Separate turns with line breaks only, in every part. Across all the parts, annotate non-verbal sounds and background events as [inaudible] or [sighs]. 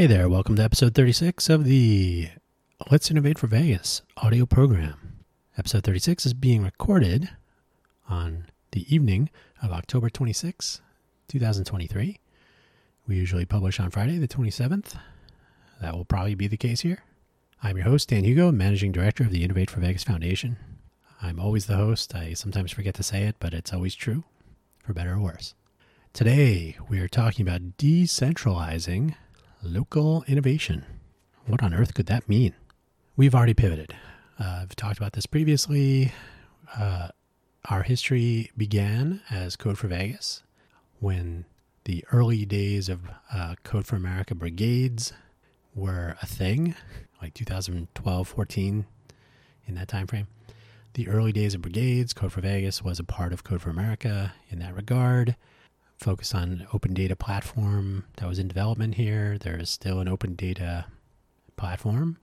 Hey there, welcome to episode 36 of the Let's Innovate for Vegas audio program. Episode 36 is being recorded on the evening of October 26, 2023. We usually publish on Friday, the 27th. That will probably be the case here. I'm your host, Dan Hugo, Managing Director of the Innovate for Vegas Foundation. I'm always the host. I sometimes forget to say it, but it's always true, for better or worse. Today, we are talking about decentralizing local innovation. What on earth could that mean? We've already pivoted. Uh, I've talked about this previously. Uh, our history began as Code for Vegas when the early days of uh, Code for America brigades were a thing, like 2012, 14, in that time frame. The early days of brigades, Code for Vegas was a part of Code for America in that regard focused on open data platform that was in development here. There is still an open data platform.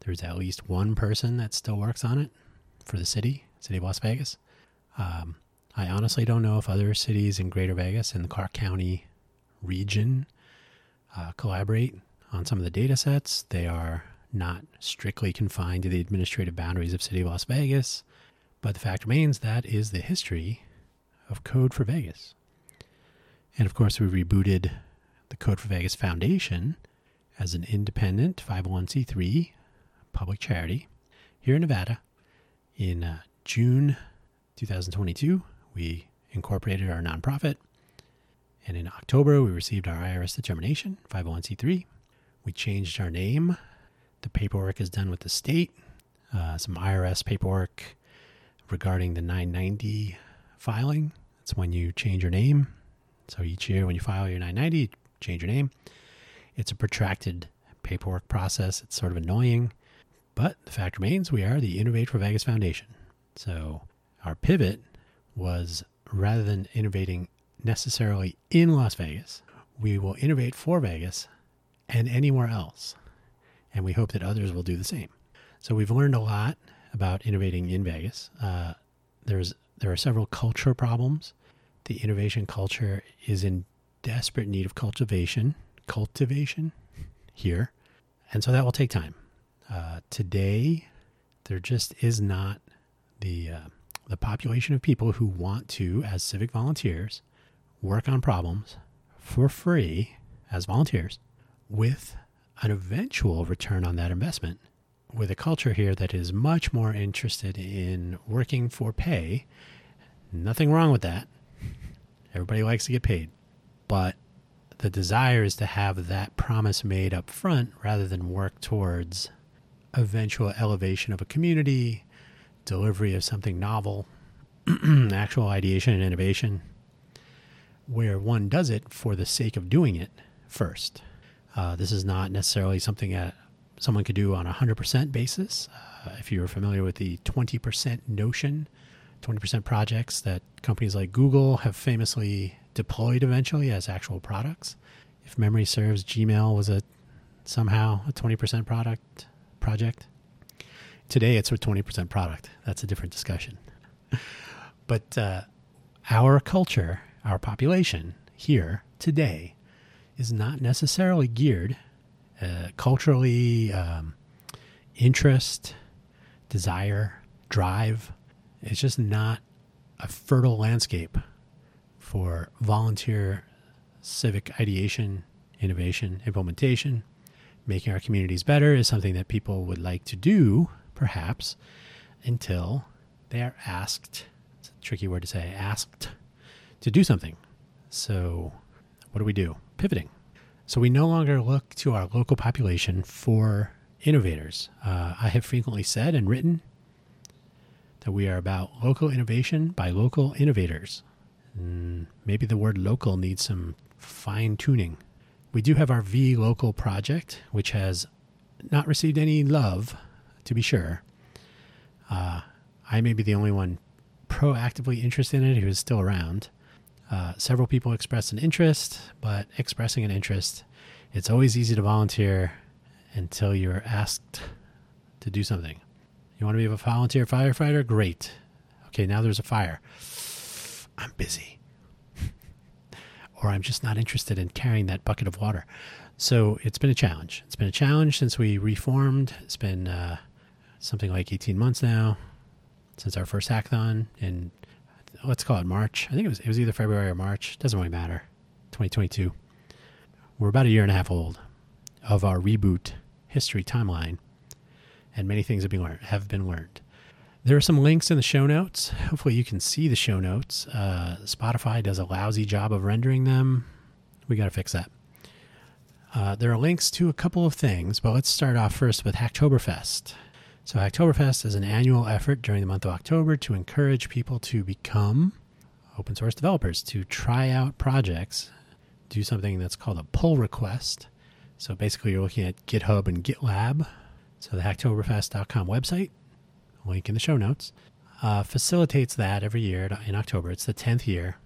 There's at least one person that still works on it for the city, city of Las Vegas. Um, I honestly don't know if other cities in Greater Vegas and the Clark County region uh, collaborate on some of the data sets. They are not strictly confined to the administrative boundaries of City of Las Vegas, but the fact remains that is the history of Code for Vegas. And of course, we rebooted the Code for Vegas Foundation as an independent 501c3 public charity here in Nevada. In uh, June 2022, we incorporated our nonprofit. And in October, we received our IRS determination, 501c3. We changed our name. The paperwork is done with the state. Uh, some IRS paperwork regarding the 990 filing. That's when you change your name so each year when you file your 990, you change your name. It's a protracted paperwork process. It's sort of annoying, but the fact remains we are the Innovate for Vegas Foundation. So our pivot was rather than innovating necessarily in Las Vegas, we will innovate for Vegas and anywhere else. And we hope that others will do the same. So we've learned a lot about innovating in Vegas. Uh, there's there are several culture problems the innovation culture is in desperate need of cultivation, cultivation here. And so that will take time. Uh, today, there just is not the, uh, the population of people who want to, as civic volunteers, work on problems for free as volunteers with an eventual return on that investment with a culture here that is much more interested in working for pay. Nothing wrong with that. Everybody likes to get paid. But the desire is to have that promise made up front rather than work towards eventual elevation of a community, delivery of something novel, [clears throat] actual ideation and innovation, where one does it for the sake of doing it first. Uh, this is not necessarily something that someone could do on a 100% basis. Uh, if you're familiar with the 20% notion, 20% projects that companies like Google have famously deployed eventually as actual products. If memory serves, Gmail was a somehow a 20% product project. Today it's a 20% product. That's a different discussion. [laughs] but uh, our culture, our population here today is not necessarily geared uh, culturally, um, interest, desire, drive it's just not a fertile landscape for volunteer civic ideation, innovation, implementation. Making our communities better is something that people would like to do, perhaps, until they are asked. It's a tricky word to say, asked to do something. So, what do we do? Pivoting. So, we no longer look to our local population for innovators. Uh, I have frequently said and written that we are about local innovation by local innovators. And maybe the word local needs some fine tuning. We do have our V Local project, which has not received any love, to be sure. Uh, I may be the only one proactively interested in it who is still around. Uh, several people expressed an interest, but expressing an interest, it's always easy to volunteer until you're asked to do something. You want to be a volunteer firefighter? Great. Okay, now there's a fire. I'm busy. [laughs] or I'm just not interested in carrying that bucket of water. So it's been a challenge. It's been a challenge since we reformed. It's been uh, something like 18 months now since our first hackathon in let's call it March. I think it was it was either February or March. Doesn't really matter. 2022. We're about a year and a half old of our reboot history timeline, and many things have been learned. Have been learned. There are some links in the show notes. Hopefully, you can see the show notes. Uh, Spotify does a lousy job of rendering them. We got to fix that. Uh, there are links to a couple of things, but let's start off first with Hacktoberfest. So, Hacktoberfest is an annual effort during the month of October to encourage people to become open source developers, to try out projects, do something that's called a pull request. So, basically, you're looking at GitHub and GitLab. So, the Hacktoberfest.com website, link in the show notes, uh, facilitates that every year in October. It's the 10th year.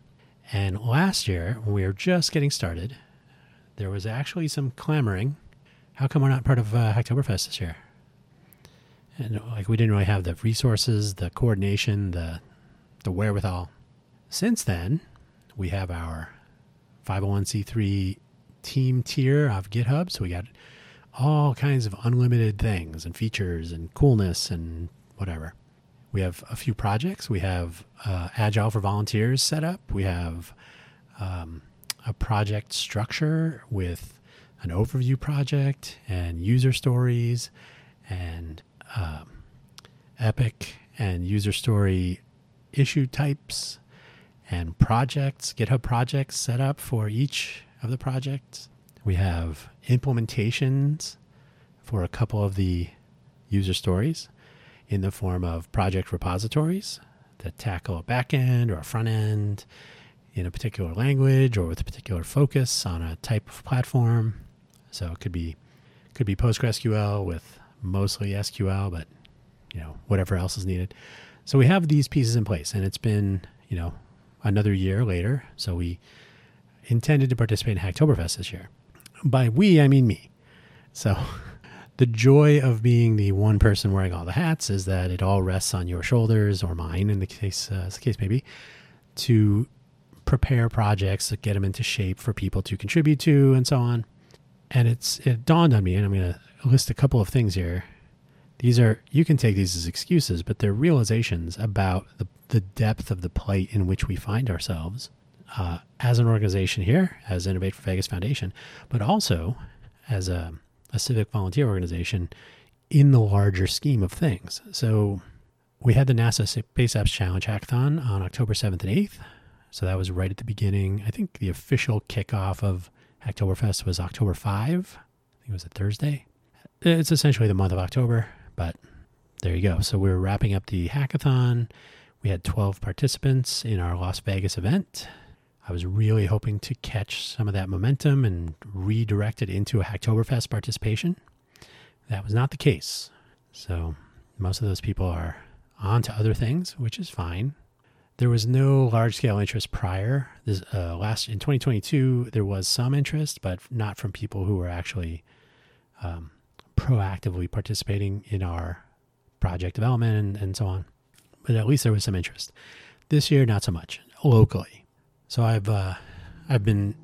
And last year, when we were just getting started, there was actually some clamoring. How come we're not part of uh, Hacktoberfest this year? And like we didn't really have the resources, the coordination, the the wherewithal. Since then, we have our 501c3 team tier of GitHub. So we got all kinds of unlimited things and features and coolness and whatever. We have a few projects. We have uh, Agile for Volunteers set up. We have um, a project structure with an overview project and user stories and um, epic and user story issue types and projects, GitHub projects set up for each of the projects. We have implementations for a couple of the user stories in the form of project repositories that tackle a backend or a front end in a particular language or with a particular focus on a type of platform. So it could be could be PostgreSQL with mostly SQL, but you know whatever else is needed. So we have these pieces in place, and it's been you know another year later. So we intended to participate in Hacktoberfest this year. By we, I mean me. So [laughs] the joy of being the one person wearing all the hats is that it all rests on your shoulders or mine, in the case uh, as the case may be, to prepare projects to get them into shape for people to contribute to and so on. And it's it dawned on me, and I'm going to list a couple of things here. These are you can take these as excuses, but they're realizations about the, the depth of the plight in which we find ourselves uh, as an organization here, as Innovate for Vegas Foundation, but also as a, a civic volunteer organization in the larger scheme of things. So we had the NASA Space Apps Challenge Hackathon on October 7th and 8th. So that was right at the beginning. I think the official kickoff of Hacktoberfest was October 5. I think it was a Thursday. It's essentially the month of October, but there you go. So we are wrapping up the hackathon. We had 12 participants in our Las Vegas event. I was really hoping to catch some of that momentum and redirect it into a Hacktoberfest participation. That was not the case. So most of those people are on to other things, which is fine. There was no large scale interest prior. This, uh, last in 2022, there was some interest, but not from people who were actually um, proactively participating in our project development and, and so on. But at least there was some interest. This year, not so much locally. So I've uh, I've been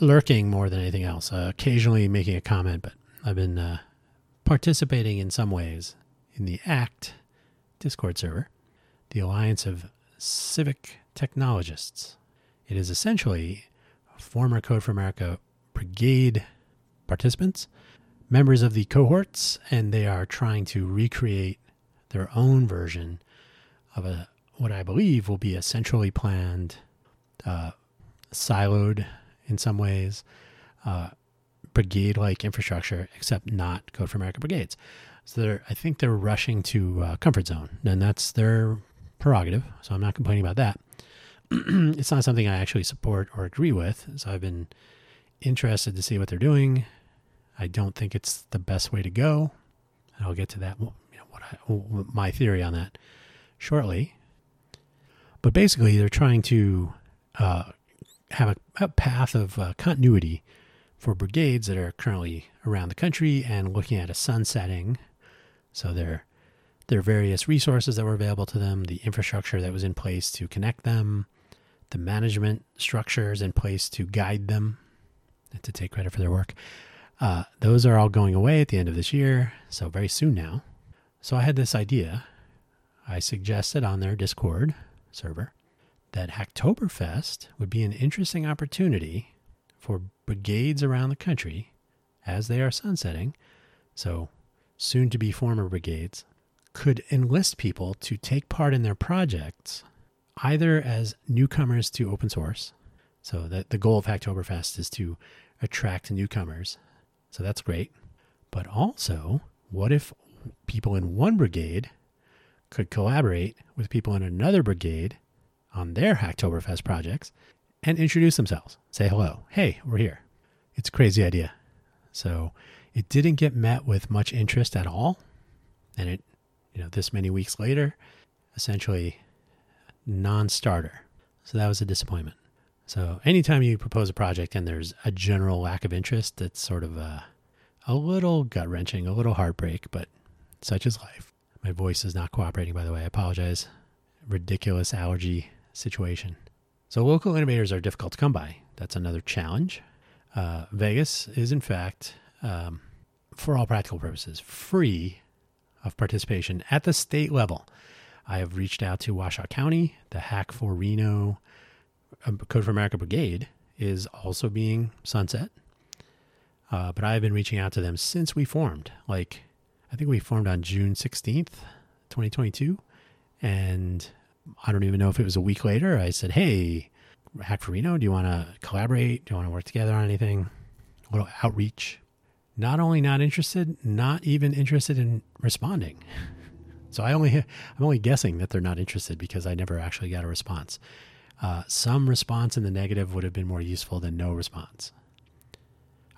lurking more than anything else. Uh, occasionally making a comment, but I've been uh, participating in some ways in the ACT Discord server the Alliance of Civic Technologists. It is essentially former Code for America brigade participants, members of the cohorts, and they are trying to recreate their own version of a what I believe will be a centrally planned, uh, siloed in some ways, uh, brigade-like infrastructure, except not Code for America brigades. So they're, I think they're rushing to uh, comfort zone, and that's their prerogative, so I'm not complaining about that. [clears throat] it's not something I actually support or agree with, so I've been interested to see what they're doing. I don't think it's the best way to go. And I'll get to that, you know, what I, my theory on that shortly. But basically, they're trying to uh, have a, a, path of uh, continuity for brigades that are currently around the country and looking at a sunsetting. So they're there are various resources that were available to them, the infrastructure that was in place to connect them, the management structures in place to guide them to take credit for their work. Uh, those are all going away at the end of this year, so very soon now. So I had this idea. I suggested on their Discord server that Hacktoberfest would be an interesting opportunity for brigades around the country as they are sunsetting. So soon to be former brigades could enlist people to take part in their projects either as newcomers to open source. So the, the goal of Hacktoberfest is to attract newcomers. So that's great. But also, what if people in one brigade could collaborate with people in another brigade on their Hacktoberfest projects and introduce themselves? Say hello. Hey, we're here. It's a crazy idea. So it didn't get met with much interest at all. And it, you know, this many weeks later, essentially non starter. So that was a disappointment. So anytime you propose a project and there's a general lack of interest, it's sort of a, a little gut wrenching, a little heartbreak, but such is life. My voice is not cooperating, by the way. I apologize. Ridiculous allergy situation. So local innovators are difficult to come by. That's another challenge. Uh, Vegas is, in fact, um, for all practical purposes, free of participation at the state level. I have reached out to Washoe County, the Hack for Reno um, Code for America Brigade is also being sunset. Uh, but I've been reaching out to them since we formed. Like, I think we formed on June 16th, 2022. And I don't even know if it was a week later. I said, Hey, Hack for Reno, do you want to collaborate? Do you want to work together on anything? A little outreach. Not only not interested, not even interested in responding. So I only I'm only guessing that they're not interested because I never actually got a response. Uh, some response in the negative would have been more useful than no response.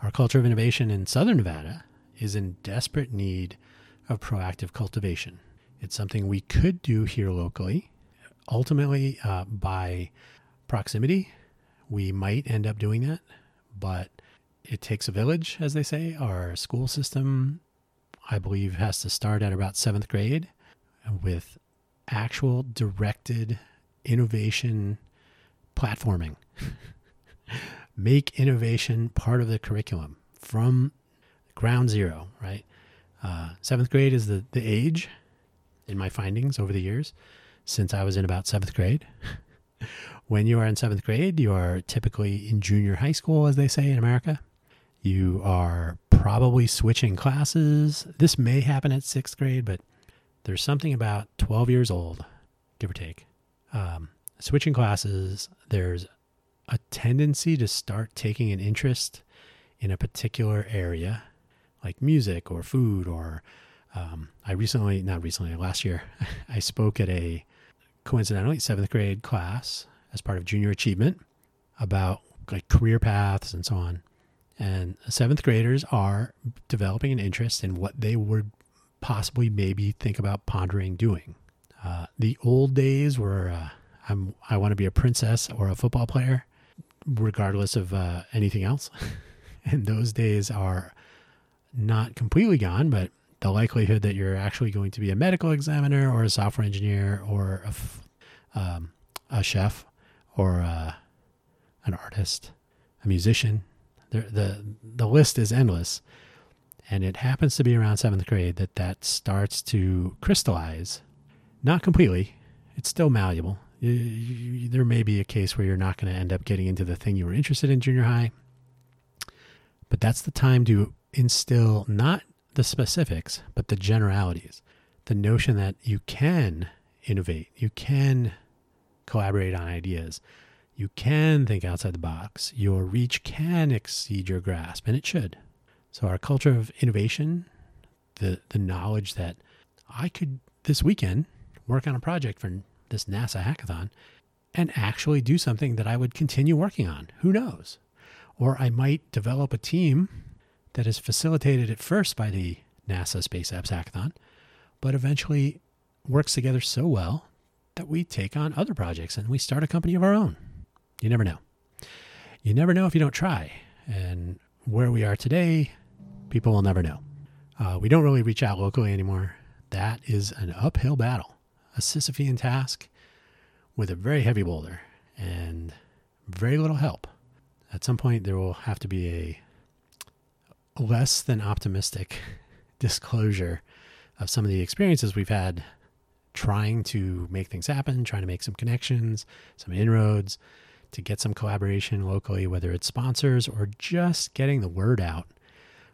Our culture of innovation in Southern Nevada is in desperate need of proactive cultivation. It's something we could do here locally. Ultimately, uh, by proximity, we might end up doing that, but it takes a village, as they say. Our school system, I believe, has to start at about seventh grade with actual directed innovation platforming. [laughs] Make innovation part of the curriculum from ground zero, right? Uh, seventh grade is the, the age in my findings over the years since I was in about seventh grade. [laughs] when you are in seventh grade, you are typically in junior high school, as they say in America. You are probably switching classes. This may happen at sixth grade, but there's something about 12 years old, give or take, um, switching classes, there's a tendency to start taking an interest in a particular area, like music or food. Or um, I recently, not recently, last year, [laughs] I spoke at a coincidentally seventh grade class as part of junior achievement about like career paths and so on. And seventh graders are developing an interest in what they would possibly maybe think about pondering doing. Uh, the old days were uh, I'm I want to be a princess or a football player, regardless of uh, anything else. [laughs] and those days are not completely gone, but the likelihood that you're actually going to be a medical examiner or a software engineer or a, um, a chef or a, uh, an artist, a musician, the, the the list is endless. And it happens to be around seventh grade that that starts to crystallize. Not completely, it's still malleable there may be a case where you're not going to end up getting into the thing you were interested in junior high. But that's the time to instill not the specifics, but the generalities. The notion that you can innovate, you can collaborate on ideas, you can think outside the box, your reach can exceed your grasp, and it should. So, our culture of innovation, the, the knowledge that I could this weekend work on a project for this NASA hackathon and actually do something that I would continue working on. Who knows? Or I might develop a team that is facilitated at first by the NASA Space Apps Hackathon, but eventually works together so well that we take on other projects and we start a company of our own. You never know. You never know if you don't try. And where we are today, people will never know. Uh, we don't really reach out locally anymore. That is an uphill battle a Sisyphean task with a very heavy boulder. and very little help. At some point, there will have to be a less than optimistic disclosure of some of the experiences we've had trying to make things happen, trying to make some connections, some inroads, to get some collaboration locally, whether it's sponsors or just getting the word out.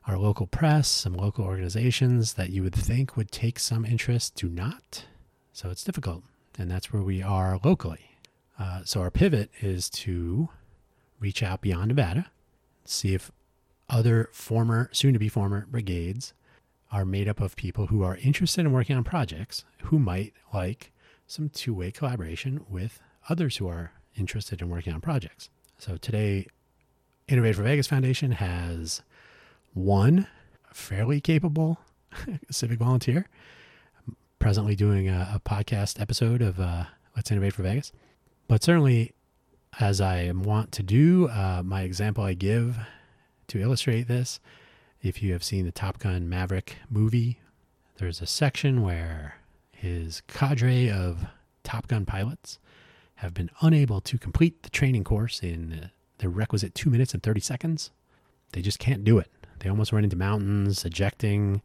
Our local press, some local organizations that you would think would take some interest do not. So it's difficult. And that's where we are locally. Uh, so our pivot is to reach out beyond Nevada, see if other former, soon to be former brigades are made up of people who are interested in working on projects who might like some two way collaboration with others who are interested in working on projects. So today, Innovate for Vegas Foundation has one fairly capable [laughs] civic volunteer presently doing a, a podcast episode of uh, Let's Innovate for Vegas. But certainly, as I want to do, uh, my example I give to illustrate this if you have seen the Top Gun Maverick movie, there's a section where his cadre of Top Gun pilots have been unable to complete the training course in the requisite two minutes and 30 seconds. They just can't do it. They almost run into mountains, ejecting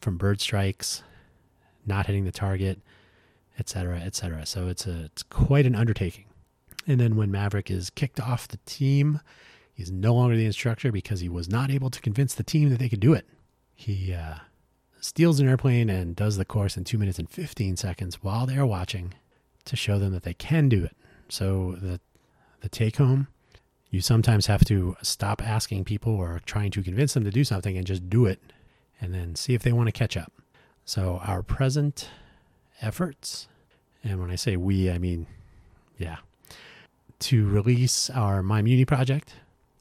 from bird strikes, not hitting the target, etc., etc. So it's a it's quite an undertaking. And then when Maverick is kicked off the team, He's no longer the instructor because he was not able to convince the team that they could do it. He uh, steals an airplane and does the course in two minutes and 15 seconds while they are watching to show them that they can do it. So the, the take home, you sometimes have to stop asking people or trying to convince them to do something and just do it and then see if they want to catch up. So our present efforts, and when I say we, I mean, yeah, to release our My Muni project,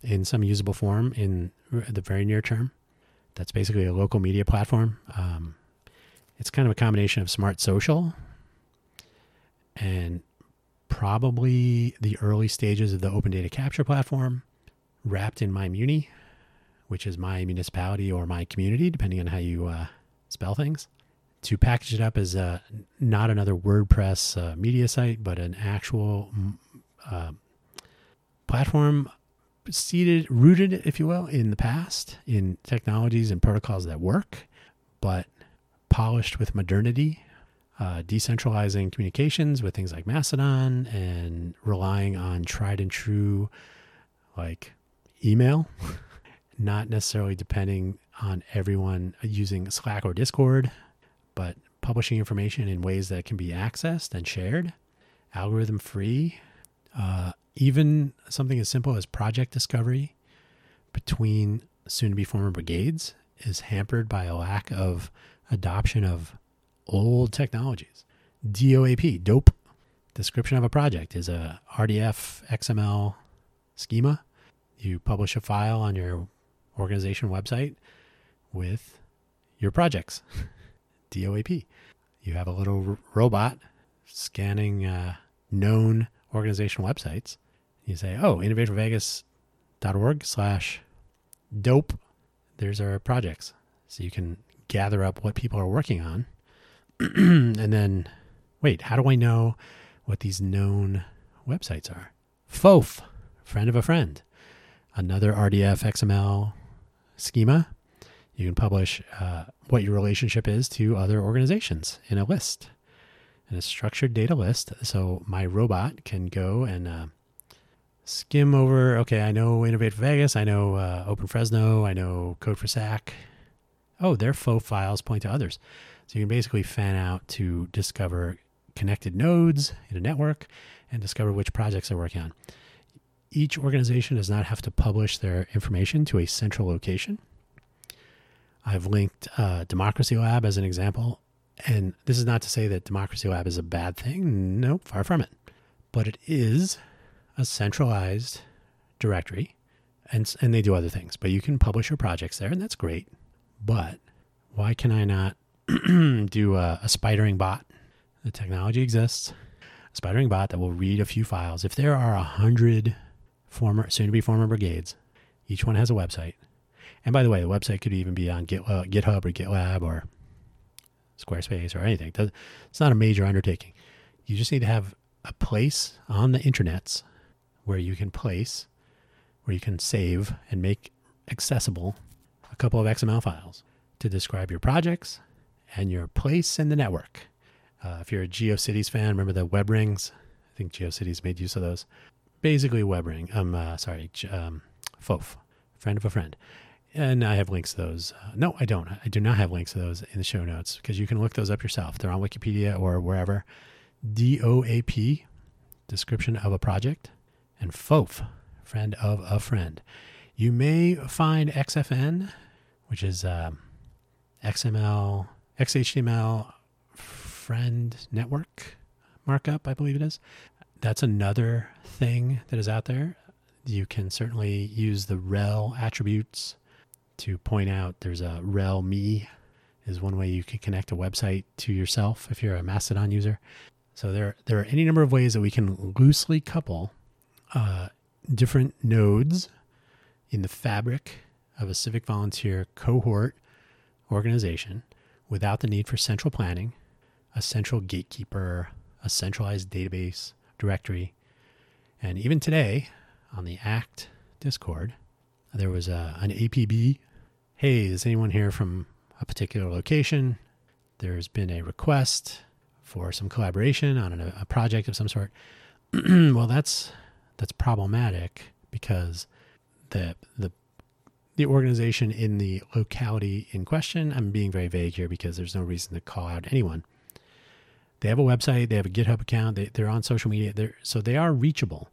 in some usable form in the very near term. That's basically a local media platform. Um, it's kind of a combination of smart social and probably the early stages of the open data capture platform wrapped in my muni, which is my municipality or my community, depending on how you uh, spell things. To package it up as a, not another WordPress uh, media site, but an actual uh, platform seated, rooted, if you will, in the past, in technologies and protocols that work, but polished with modernity, uh, decentralizing communications with things like Mastodon and relying on tried and true, like email, [laughs] not necessarily depending on everyone using Slack or Discord, but publishing information in ways that can be accessed and shared, algorithm free, uh, even something as simple as project discovery between soon to be former brigades is hampered by a lack of adoption of old technologies. DOAP, DOPE, description of a project is a RDF XML schema. You publish a file on your organization website with your projects. [laughs] DOAP. You have a little r- robot scanning uh, known organizational websites. You say, oh, innovateforvegas.org slash dope. There's our projects. So you can gather up what people are working on. [clears throat] and then, wait, how do I know what these known websites are? FOAF, friend of a friend, another RDF XML schema. You can publish uh, what your relationship is to other organizations in a list in a structured data list. So my robot can go and uh, skim over. Okay, I know Innovate Vegas. I know uh, Open Fresno. I know Code for SAC. Oh, their FOAF files point to others. So you can basically fan out to discover connected nodes in a network and discover which projects they're working on. Each organization does not have to publish their information to a central location. I've linked uh, Democracy Lab as an example and this is not to say that Democracy Lab is a bad thing. No, far from it. But it is a centralized directory, and, and they do other things. But you can publish your projects there, and that's great. But why can I not [clears throat] do a, a spidering bot? The technology exists. A spidering bot that will read a few files. If there are a hundred former, soon to be former brigades, each one has a website. And by the way, the website could even be on uh, GitHub or GitLab or Squarespace or anything. It's not a major undertaking. You just need to have a place on the internets where you can place, where you can save and make accessible a couple of XML files to describe your projects and your place in the network. Uh, if you're a GeoCities fan, remember the web rings? I think GeoCities made use of those. Basically, web ring. Um, uh, sorry, um, FOAF, friend of a friend. And I have links to those. Uh, no, I don't. I do not have links to those in the show notes because you can look those up yourself. They're on Wikipedia or wherever. DOAP, description of a project, and FOAF, friend of a friend. You may find XFN, which is uh, XML, XHTML friend network markup, I believe it is. That's another thing that is out there. You can certainly use the rel attributes to point out there's a rel me is one way you can connect a website to yourself if you're a Mastodon user. So there, there are any number of ways that we can loosely couple uh, different nodes in the fabric of a civic volunteer cohort organization without the need for central planning, a central gatekeeper, a centralized database directory. And even today on the ACT Discord, there was a, an APB. Hey, is anyone here from a particular location? There's been a request for some collaboration on a, a project of some sort. [clears throat] well, that's that's problematic because the the the organization in the locality in question. I'm being very vague here because there's no reason to call out anyone. They have a website, they have a GitHub account, they, they're on social media, they're, so they are reachable.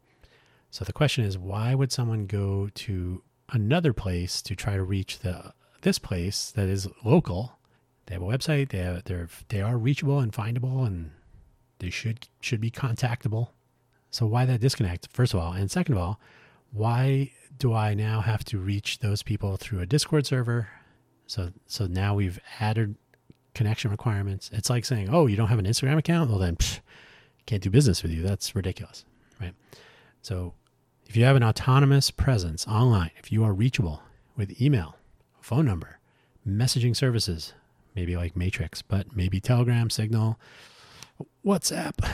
So the question is, why would someone go to another place to try to reach the this place that is local they have a website. They have, they're they are reachable and findable, and they should should be contactable. So why that disconnect? First of all, and second of all, why do I now have to reach those people through a Discord server? So so now we've added connection requirements. It's like saying, oh, you don't have an Instagram account? Well, then psh, can't do business with you. That's ridiculous, right? So if you have an autonomous presence online, if you are reachable with email, phone number, messaging services, maybe like Matrix, but maybe Telegram, Signal, WhatsApp,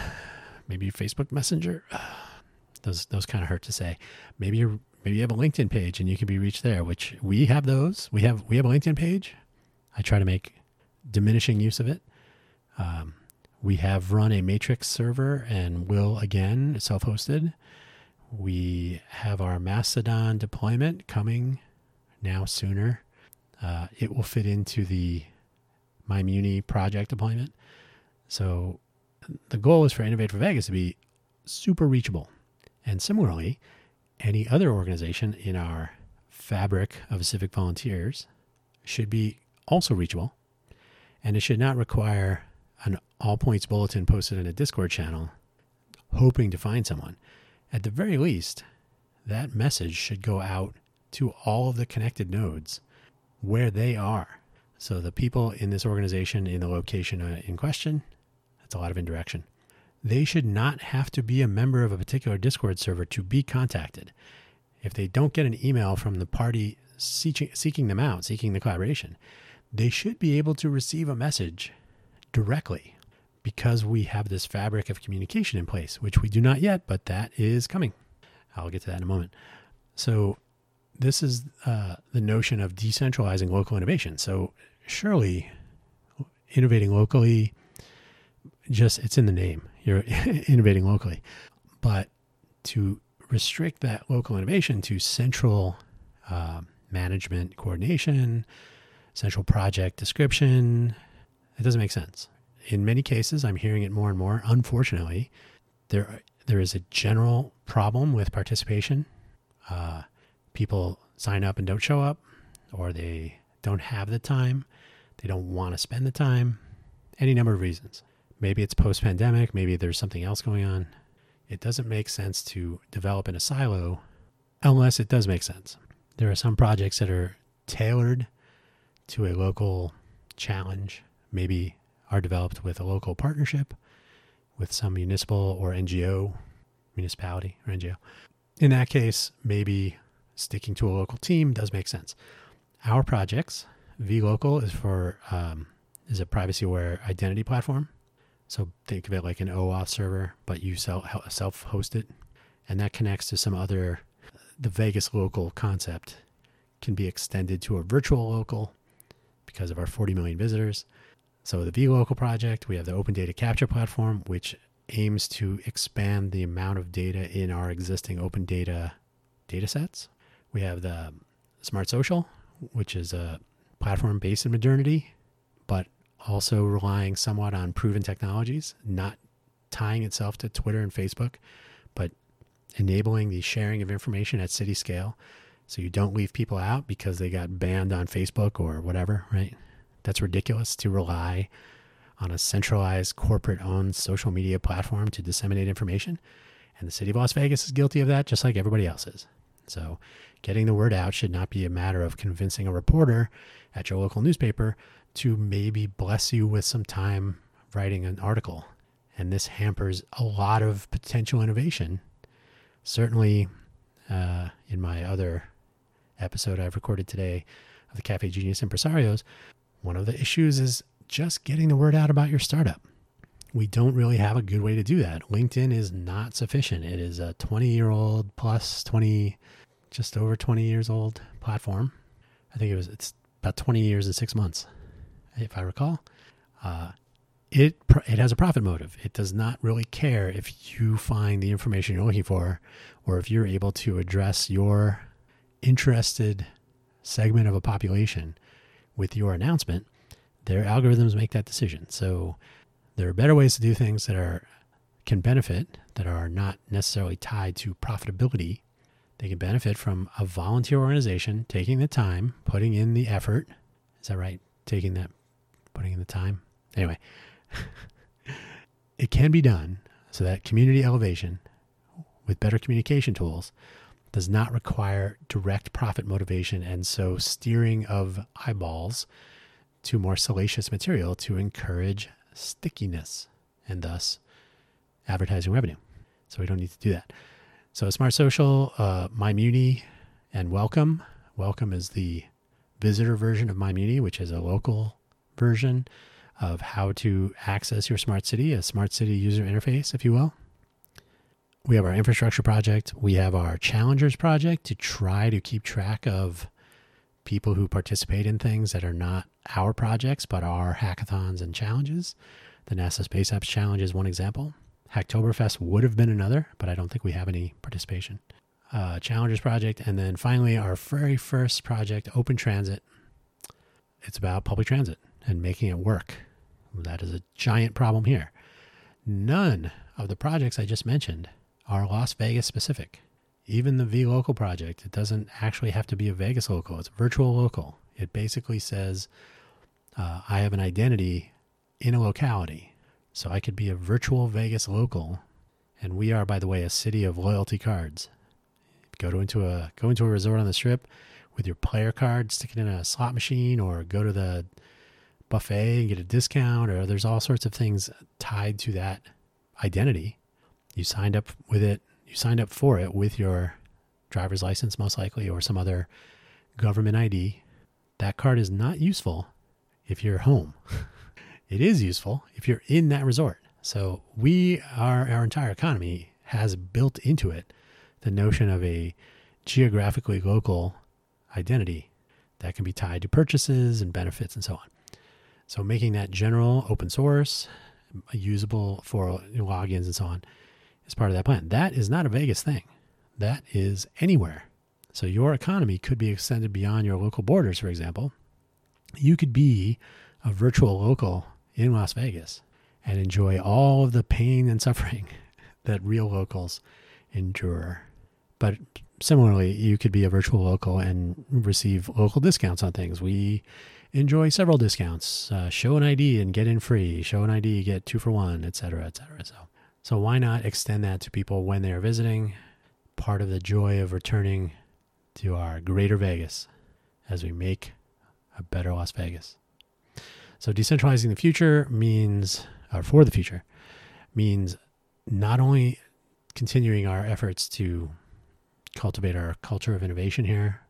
maybe Facebook Messenger. [sighs] Those those kind of hurt to say. Maybe you maybe you have a LinkedIn page and you can be reached there, which we have those. We have we have a LinkedIn page. I try to make diminishing use of it. Um, we have run a Matrix server and will again self-hosted. We have our Mastodon deployment coming now sooner. Uh, it will fit into the my Muni project deployment. So the goal is for Innovate for Vegas to be super reachable. And similarly, any other organization in our fabric of civic volunteers should be also reachable. And it should not require an all points bulletin posted in a Discord channel hoping to find someone. At the very least, that message should go out to all of the connected nodes where they are so the people in this organization in the location uh, in question, that's a lot of indirection. They should not have to be a member of a particular Discord server to be contacted. If they don't get an email from the party seeking, seeking them out, seeking the collaboration, they should be able to receive a message directly because we have this fabric of communication in place, which we do not yet, but that is coming. I'll get to that in a moment. So, this is uh, the notion of decentralizing local innovation. So, surely innovating locally just it's in the name. You're [laughs] innovating locally. But to restrict that local innovation to central uh, management coordination central project description it doesn't make sense. In many cases i'm hearing it more and more. Unfortunately there there is a general problem with participation. Uh, people sign up and don't show up or they don't have the time they don't want to spend the time, any number of reasons. Maybe it's post pandemic, maybe there's something else going on. It doesn't make sense to develop in a silo unless it does make sense. There are some projects that are tailored to a local challenge, maybe are developed with a local partnership with some municipal or NGO, municipality or NGO. In that case, maybe sticking to a local team does make sense. Our projects vLocal is for um, is a privacy aware identity platform. So think of it like an OAuth server, but you self host it. and that connects to some other. The Vegas local concept can be extended to a virtual local because of our 40 million visitors. So the vLocal project, we have the open data capture platform, which aims to expand the amount of data in our existing open data data sets. We have the Smart Social, which is a platform based in modernity, but also relying somewhat on proven technologies, not tying itself to Twitter and Facebook, but enabling the sharing of information at city scale so you don't leave people out because they got banned on Facebook or whatever, right? That's ridiculous to rely on a centralized corporate owned social media platform to disseminate information. And the city of Las Vegas is guilty of that just like everybody else is. So, getting the word out should not be a matter of convincing a reporter at your local newspaper to maybe bless you with some time writing an article. And this hampers a lot of potential innovation. Certainly, uh, in my other episode I've recorded today of the Cafe Genius Impresarios, one of the issues is just getting the word out about your startup. We don't really have a good way to do that. LinkedIn is not sufficient. It is a 20 year old plus 20, just over 20 years old platform. I think it was, it's about 20 years and six months, if I recall. Uh, it, it has a profit motive. It does not really care if you find the information you're looking for or if you're able to address your interested segment of a population with your announcement their algorithms make that decision. So there are better ways to do things that are can benefit that are not necessarily tied to profitability. They can benefit from a volunteer organization taking the time, putting in the effort. Is that right? Taking that, putting in the time. Anyway, [laughs] it can be done so that community elevation with better communication tools does not require direct profit motivation. And so steering of eyeballs to more salacious material to encourage stickiness and thus advertising revenue. So we don't need to do that. So Smart Social, uh, MyMuni, and Welcome. Welcome is the visitor version of MyMuni, which is a local version of how to access your smart city, a smart city user interface, if you will. We have our infrastructure project. We have our challengers project to try to keep track of people who participate in things that are not our projects, but our hackathons and challenges. The NASA Space Apps Challenge is one example. Hacktoberfest would have been another, but I don't think we have any participation. Uh, Challengers project, and then finally our very first project, Open Transit. It's about public transit and making it work. That is a giant problem here. None of the projects I just mentioned are Las Vegas specific even the vLocal project, it doesn't actually have to be a Vegas local. It's virtual local. It basically says uh, I have an identity in a locality. So I could be a virtual Vegas local. And we are, by the way, a city of loyalty cards. Go to into a go into a resort on the strip with your player card, stick it in a slot machine, or go to the buffet and get a discount, or there's all sorts of things tied to that identity. You signed up with it you signed up for it with your driver's license, most likely, or some other government ID. That card is not useful if you're home. [laughs] it is useful if you're in that resort. So we are our entire economy has built into it the notion of a geographically local identity that can be tied to purchases and benefits and so on. So making that general open source, usable for logins and so on is part of that plan. That is not a Vegas thing. That is anywhere. So your economy could be extended beyond your local borders, for example. You could be a virtual local in Las Vegas and enjoy all of the pain and suffering [laughs] that real locals endure. But similarly, you could be a virtual local and receive local discounts on things. We enjoy several discounts. Uh, show an ID and get in free. Show an ID, get two for one, et cetera, et cetera. So so why not extend that to people when they are visiting? Part of the joy of returning to our greater Vegas as we make a better Las Vegas. So decentralizing the future means, or for the future, means not only continuing our efforts to cultivate our culture of innovation here.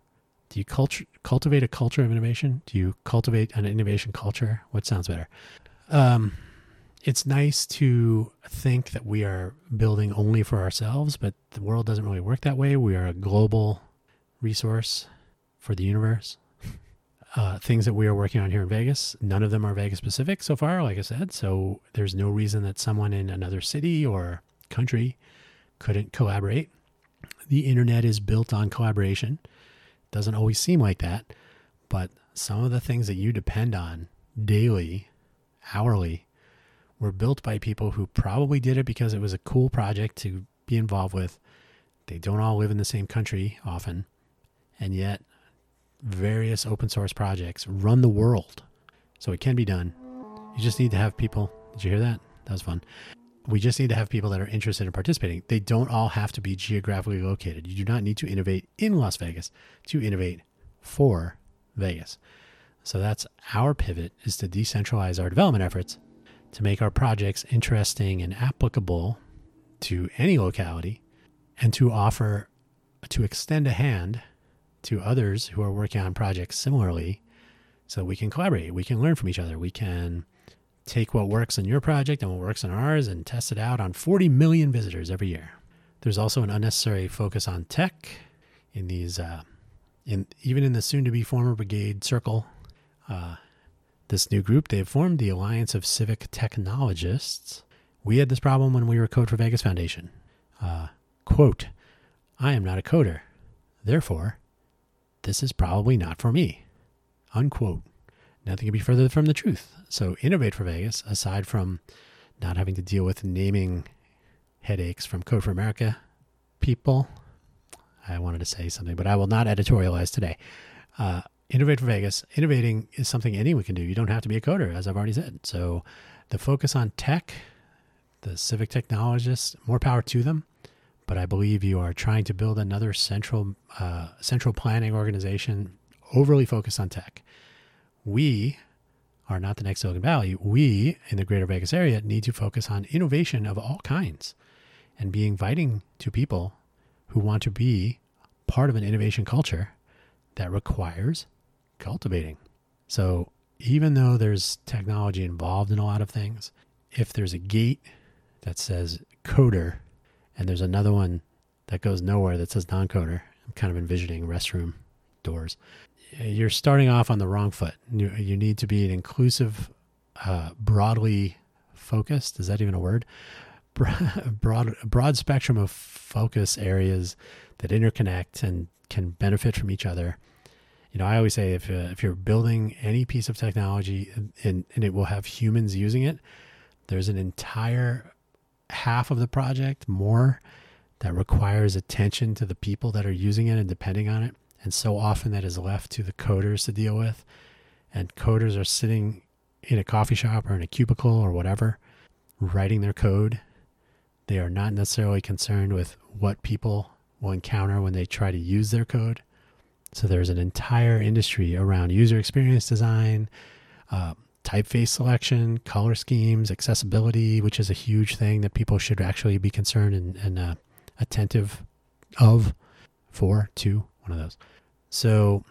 Do you culture, cultivate a culture of innovation? Do you cultivate an innovation culture? What sounds better? Um, it's nice to think that we are building only for ourselves, but the world doesn't really work that way. We are a global resource for the universe. [laughs] Uh, things that we are working on here in Vegas, none of them are Vegas specific so far, like I said. So there's no reason that someone in another city or country couldn't collaborate. The internet is built on collaboration. Doesn't always seem like that, but some of the things that you depend on daily, hourly, were built by people who probably did it because it was a cool project to be involved with. They don't all live in the same country often, and yet various open source projects run the world. So it can be done. You just need to have people. Did you hear that? That was fun. We just need to have people that are interested in participating. They don't all have to be geographically located. You do not need to innovate in Las Vegas to innovate for Vegas. So that's our pivot is to decentralize our development efforts to make our projects interesting and applicable to any locality and to offer to extend a hand to others who are working on projects similarly so we can collaborate. We can learn from each other. We can take what works in your project and what works in ours and test it out on 40 million visitors every year. There's also an unnecessary focus on tech in these uh, in even in the soon to be former brigade circle uh, this new group they've formed the alliance of civic technologists. We had this problem when we were code for vegas foundation. Uh, quote i am not a coder therefore this is probably not for me. Unquote. Nothing could be further from the truth. So, Innovate for Vegas, aside from not having to deal with naming headaches from Code for America people, I wanted to say something, but I will not editorialize today. Uh, Innovate for Vegas, innovating is something anyone can do. You don't have to be a coder, as I've already said. So, the focus on tech, the civic technologists, more power to them but I believe you are trying to build another central uh, central planning organization overly focused on tech. We are not the next Silicon Valley. We in the Greater Vegas area need to focus on innovation of all kinds and be inviting to people who want to be part of an innovation culture that requires cultivating. So even though there's technology involved in a lot of things, if there's a gate that says coder and there's another one that goes nowhere that says non-coder. I'm kind of envisioning restroom doors. You're starting off on the wrong foot. You, need to be an inclusive, uh, broadly focused. Is that even a word? [laughs] Broad, broad spectrum of focus areas that interconnect and can benefit from each other. You know, I always say if uh, if you're building any piece of technology and, and it will have humans using it, there's an entire half of the project more that requires attention to the people that are using it and depending on it. And so often that is left to the coders to deal with. And coders are sitting in a coffee shop or in a cubicle or whatever, writing their code. They are not necessarily concerned with what people will encounter when they try to use their code. So there's an entire industry around user experience design, uh, typeface selection, color schemes, accessibility, which is a huge thing that people should actually be concerned and, and uh, attentive of for, to, one of those. So,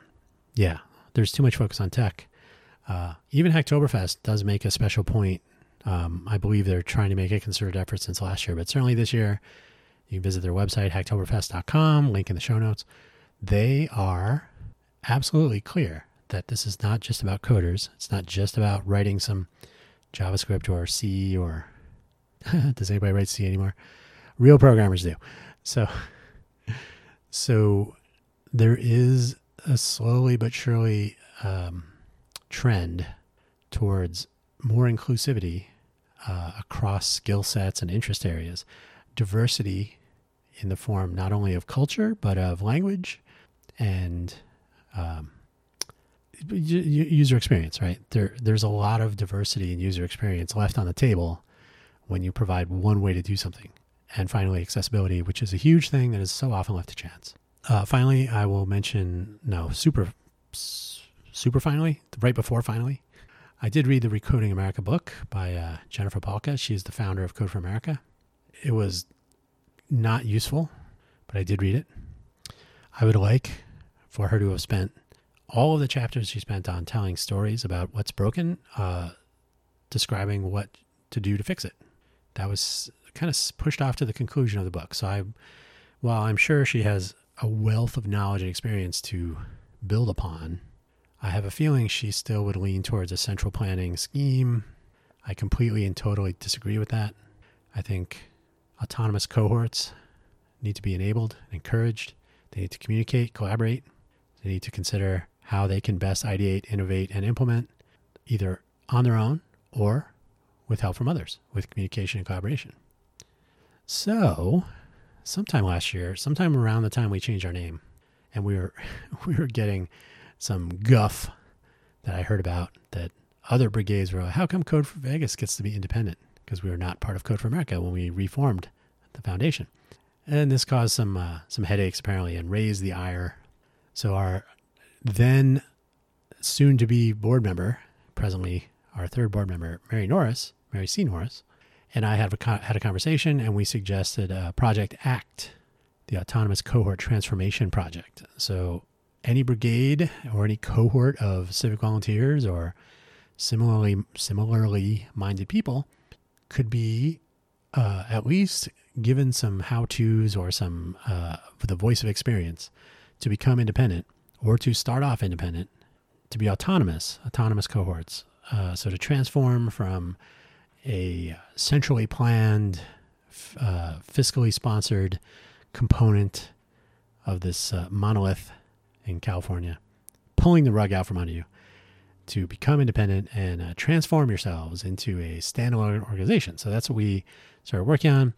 yeah, there's too much focus on tech. Uh, even Hacktoberfest does make a special point. Um, I believe they're trying to make a concerted effort since last year, but certainly this year, you can visit their website, hacktoberfest.com, link in the show notes. They are absolutely clear that this is not just about coders. It's not just about writing some JavaScript or C or [laughs] does anybody write C anymore? Real programmers do. So, so there is a slowly but surely um, trend towards more inclusivity uh, across skill sets and interest areas, diversity in the form not only of culture but of language and um, user experience, right? There, there's a lot of diversity in user experience left on the table when you provide one way to do something. And finally, accessibility, which is a huge thing that is so often left to chance. Uh, finally, I will mention no super, super finally, right before finally, I did read the Recoding America book by uh, Jennifer Pahlka. She's the founder of Code for America. It was not useful, but I did read it. I would like for her to have spent all of the chapters she spent on telling stories about what's broken, uh, describing what to do to fix it. That was kind of pushed off to the conclusion of the book. So I, while I'm sure she has a wealth of knowledge and experience to build upon, I have a feeling she still would lean towards a central planning scheme. I completely and totally disagree with that. I think autonomous cohorts need to be enabled, and encouraged. They need to communicate, collaborate. They need to consider how they can best ideate, innovate, and implement either on their own or with help from others, with communication and collaboration. So, sometime last year, sometime around the time we changed our name, and we were [laughs] we were getting some guff that I heard about that other brigades were like, how come Code for Vegas gets to be independent? Because we were not part of Code for America when we reformed the foundation. And this caused some uh, some headaches apparently and raised the ire. So our then soon to be board member, presently our third board member, Mary Norris, Mary C. Norris, and I had a, had a conversation and we suggested uh, Project ACT, the Autonomous Cohort Transformation Project. So any brigade or any cohort of civic volunteers or similarly similarly minded people could be uh, at least given some how tos or some uh, the voice of experience to become independent or to start off independent to be autonomous autonomous cohorts uh, so to transform from a centrally planned uh, fiscally sponsored component of this uh, monolith in california pulling the rug out from under you to become independent and uh, transform yourselves into a standalone organization. So that's what we started working on.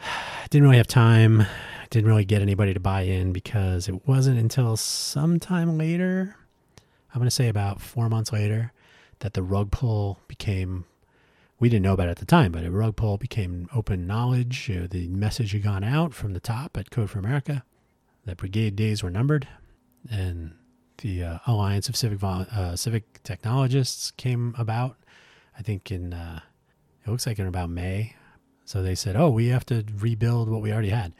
[sighs] Didn't really have time. Didn't really get anybody to buy in because it wasn't until sometime later, I'm going to say about four months later, that the rug pull became. We didn't know about it at the time, but a rug pull became open knowledge. You know, the message had gone out from the top at Code for America that brigade days were numbered, and the uh, Alliance of Civic uh, Civic Technologists came about. I think in uh, it looks like in about May. So they said, "Oh, we have to rebuild what we already had."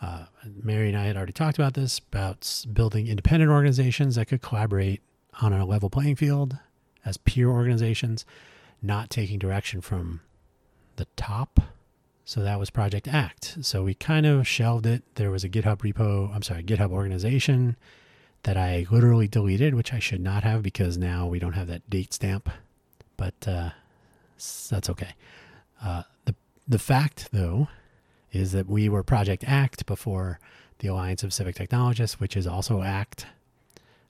Uh, Mary and I had already talked about this about building independent organizations that could collaborate on a level playing field as peer organizations, not taking direction from the top. So that was Project Act. So we kind of shelved it. There was a GitHub repo, I'm sorry, GitHub organization that I literally deleted, which I should not have because now we don't have that date stamp. But uh, that's okay. Uh, the the fact, though, is that we were Project ACT before the Alliance of Civic Technologists, which is also ACT.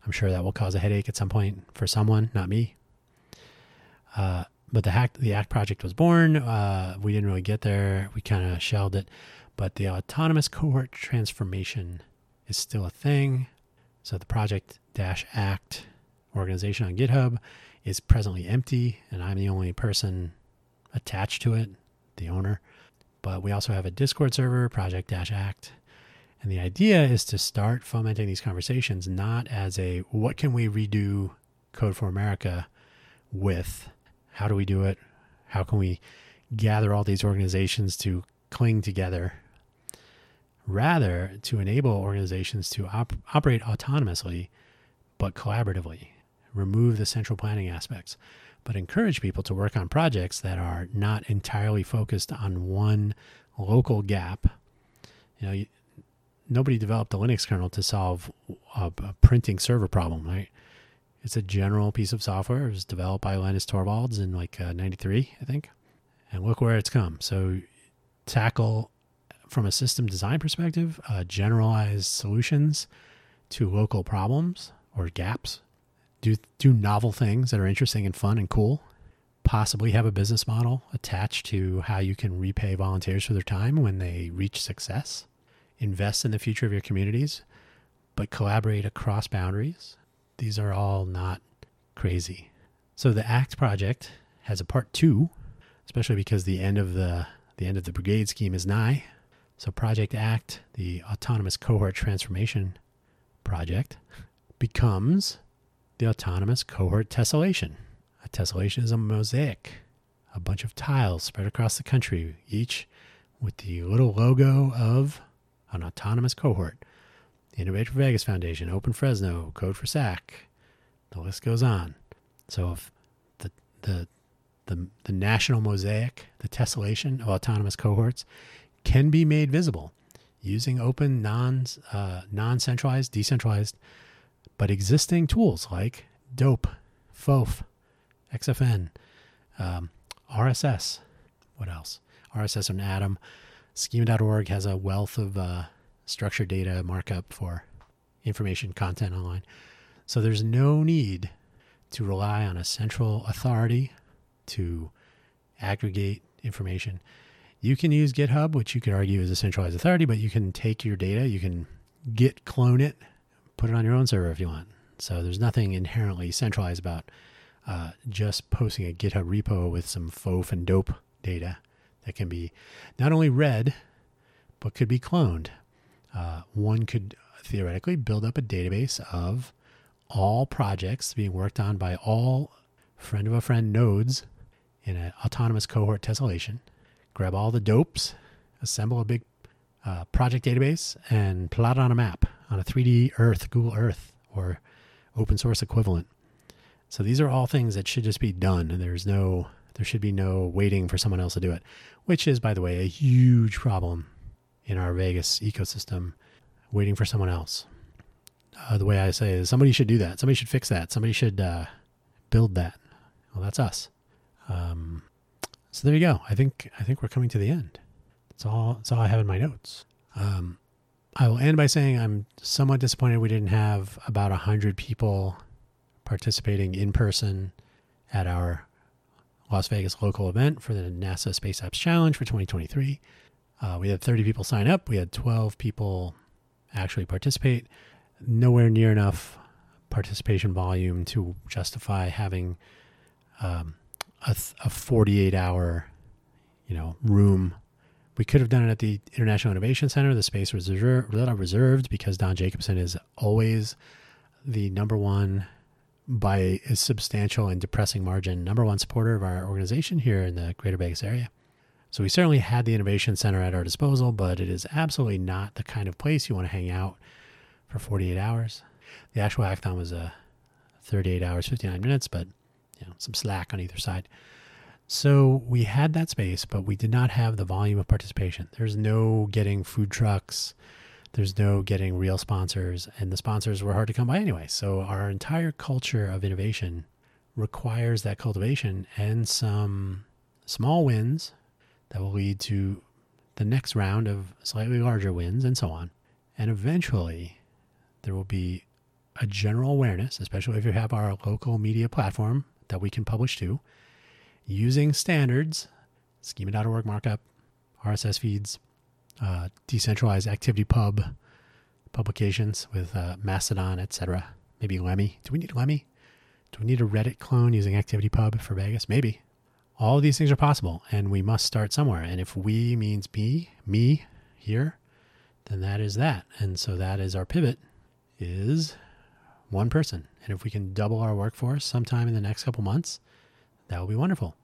I'm sure that will cause a headache at some point for someone, not me. Uh, but the hack, the ACT project was born. Uh, we didn't really get there. We kind of shelled it. But the autonomous cohort transformation is still a thing. So the project dash act organization on GitHub is presently empty, and I'm the only person attached to it, the owner. But we also have a Discord server, Project Act. And the idea is to start fomenting these conversations not as a what can we redo Code for America with? How do we do it? How can we gather all these organizations to cling together rather to enable organizations to op- operate autonomously but collaboratively, remove the central planning aspects, but encourage people to work on projects that are not entirely focused on one local gap. You know, you, nobody developed a Linux kernel to solve a, a, printing server problem, right? It's a general piece of software. It was developed by Linus Torvalds in like uh, 93, I think. And look where it's come. So tackle from a system design perspective, uh, generalized solutions to local problems or gaps. Do do novel things that are interesting and fun and cool. Possibly have a business model attached to how you can repay volunteers for their time when they reach success. Invest in the future of your communities, but collaborate across boundaries. These are all not crazy. So the ACT project has a part two, especially because the end of the the end of the brigade scheme is nigh. So, Project ACT, the Autonomous Cohort Transformation Project, becomes the Autonomous Cohort Tessellation. A tessellation is a mosaic, a bunch of tiles spread across the country, each with the little logo of an autonomous cohort. The for Vegas Foundation, Open Fresno, Code for SAC. The list goes on. So if the the the, the national mosaic, the tessellation of autonomous cohorts can be made visible using open, non, uh, non-centralized, decentralized, but existing tools like DOAP, FOAF, XFN, um, RSS. What else? RSS and Atom. Schema.org has a wealth of uh, structured data markup for information content online. So there's no need to rely on a central authority to aggregate information. You can use GitHub, which you could argue is a centralized authority, but you can take your data, you can git clone it, put it on your own server if you want. So there's nothing inherently centralized about uh, just posting a GitHub repo with some FOAF and DOAP data that can be not only read, but could be cloned. Uh, one could theoretically build up a database of all projects being worked on by all friend of a friend nodes in an autonomous cohort tessellation, grab all the DOAPs, assemble a big uh, project database, and plot on a map on a 3D Earth, Google Earth, or open source equivalent. So these are all things that should just be done. There's no, there should be no waiting for someone else to do it, which is, by the way, a huge problem in our Vegas ecosystem, waiting for someone else. Uh, the way I say is somebody should do that. Somebody should fix that. Somebody should uh, build that. Well, that's us. Um, so there you go. I think I think we're coming to the end. That's all. That's all I have in my notes. Um, I will end by saying I'm somewhat disappointed we didn't have about a hundred people participating in person at our Las Vegas local event for the NASA Space Apps Challenge for 2023. Uh, we had 30 people sign up. We had 12 people actually participate. Nowhere near enough participation volume to justify having um, a, a 48 hour, you know, room. We could have done it at the International Innovation Center. The space was reserved, because Don Jacobson is always the number one by a substantial and depressing margin, number one supporter of our organization here in the Greater Vegas area. So we certainly had the Innovation Center at our disposal, but it is absolutely not the kind of place you want to hang out for 48 hours. The actual hackathon was a uh, 38 hours, 59 minutes, but you know, some slack on either side. So we had that space, but we did not have the volume of participation. There's no getting food trucks. There's no getting real sponsors, and the sponsors were hard to come by anyway. So our entire culture of innovation requires that cultivation and some small wins that will lead to the next round of slightly larger wins and so on. And eventually, there will be a general awareness, especially if you have our local media platform that we can publish to, using standards, schema.org markup, RSS feeds, uh, decentralized ActivityPub publications with uh, Mastodon, etc. Maybe Lemmy. Do we need Lemmy? Do we need a Reddit clone using ActivityPub for Vegas? Maybe. All of these things are possible, and we must start somewhere. And if we means me, me here, then that is that. And so that is our pivot is one person. And if we can double our workforce sometime in the next couple months, that will be wonderful.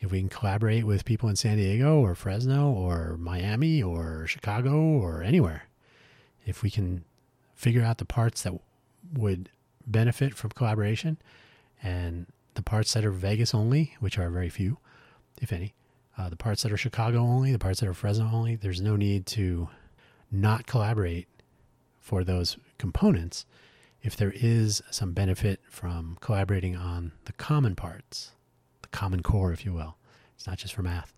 If we can collaborate with people in San Diego or Fresno or Miami or Chicago or anywhere, if we can figure out the parts that would benefit from collaboration and the parts that are Vegas only, which are very few, if any, uh, the parts that are Chicago only, the parts that are Fresno only, there's no need to not collaborate for those components if there is some benefit from collaborating on the common parts, common core, if you will. It's not just for math.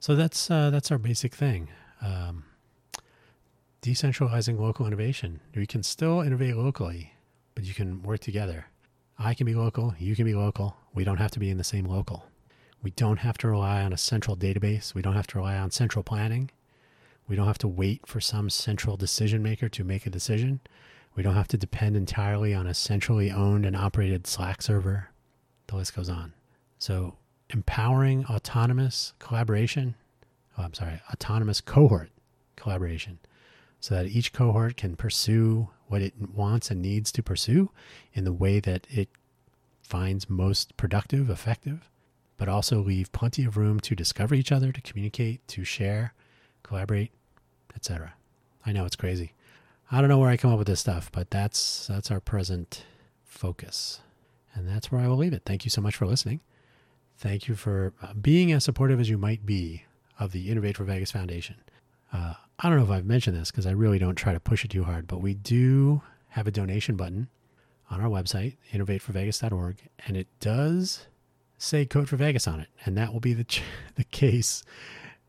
So that's uh, that's our basic thing. Um, decentralizing local innovation. We can still innovate locally, but you can work together. I can be local, you can be local. We don't have to be in the same local. We don't have to rely on a central database. We don't have to rely on central planning. We don't have to wait for some central decision maker to make a decision. We don't have to depend entirely on a centrally owned and operated Slack server. The list goes on. So, empowering autonomous collaboration, oh, I'm sorry, autonomous cohort collaboration, so that each cohort can pursue what it wants and needs to pursue in the way that it finds most productive, effective, but also leave plenty of room to discover each other, to communicate, to share, collaborate, etc. I know it's crazy. I don't know where I come up with this stuff, but that's that's our present focus. And that's where I will leave it. Thank you so much for listening. Thank you for uh, being as supportive as you might be of the Innovate for Vegas Foundation. Uh, I don't know if I've mentioned this because I really don't try to push it too hard, but we do have a donation button on our website, innovateforvegas.org, and it does say Code for Vegas on it. And that will be the, ch- [laughs] the case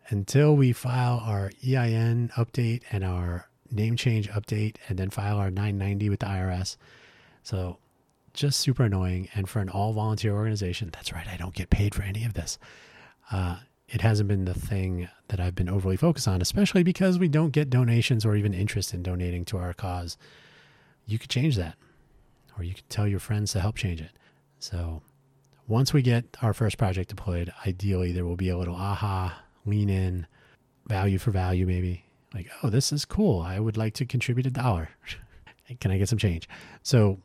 until we file our EIN update and our name change update and then file our 990 with the IRS. So just super annoying. And for an all volunteer organization, that's right, I don't get paid for any of this. Uh, it hasn't been the thing that I've been overly focused on, especially because we don't get donations or even interest in donating to our cause. You could change that, or you could tell your friends to help change it. So once we get our first project deployed, ideally there will be a little aha, lean in, value for value, maybe. Like, oh, this is cool. I would like to contribute a dollar. [laughs] Can I get some change? So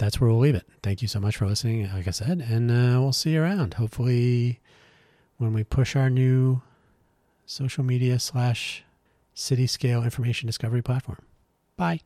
that's where we'll leave it. Thank you so much for listening, like I said, and uh, we'll see you around. Hopefully, when we push our new social media slash city scale information discovery platform. Bye.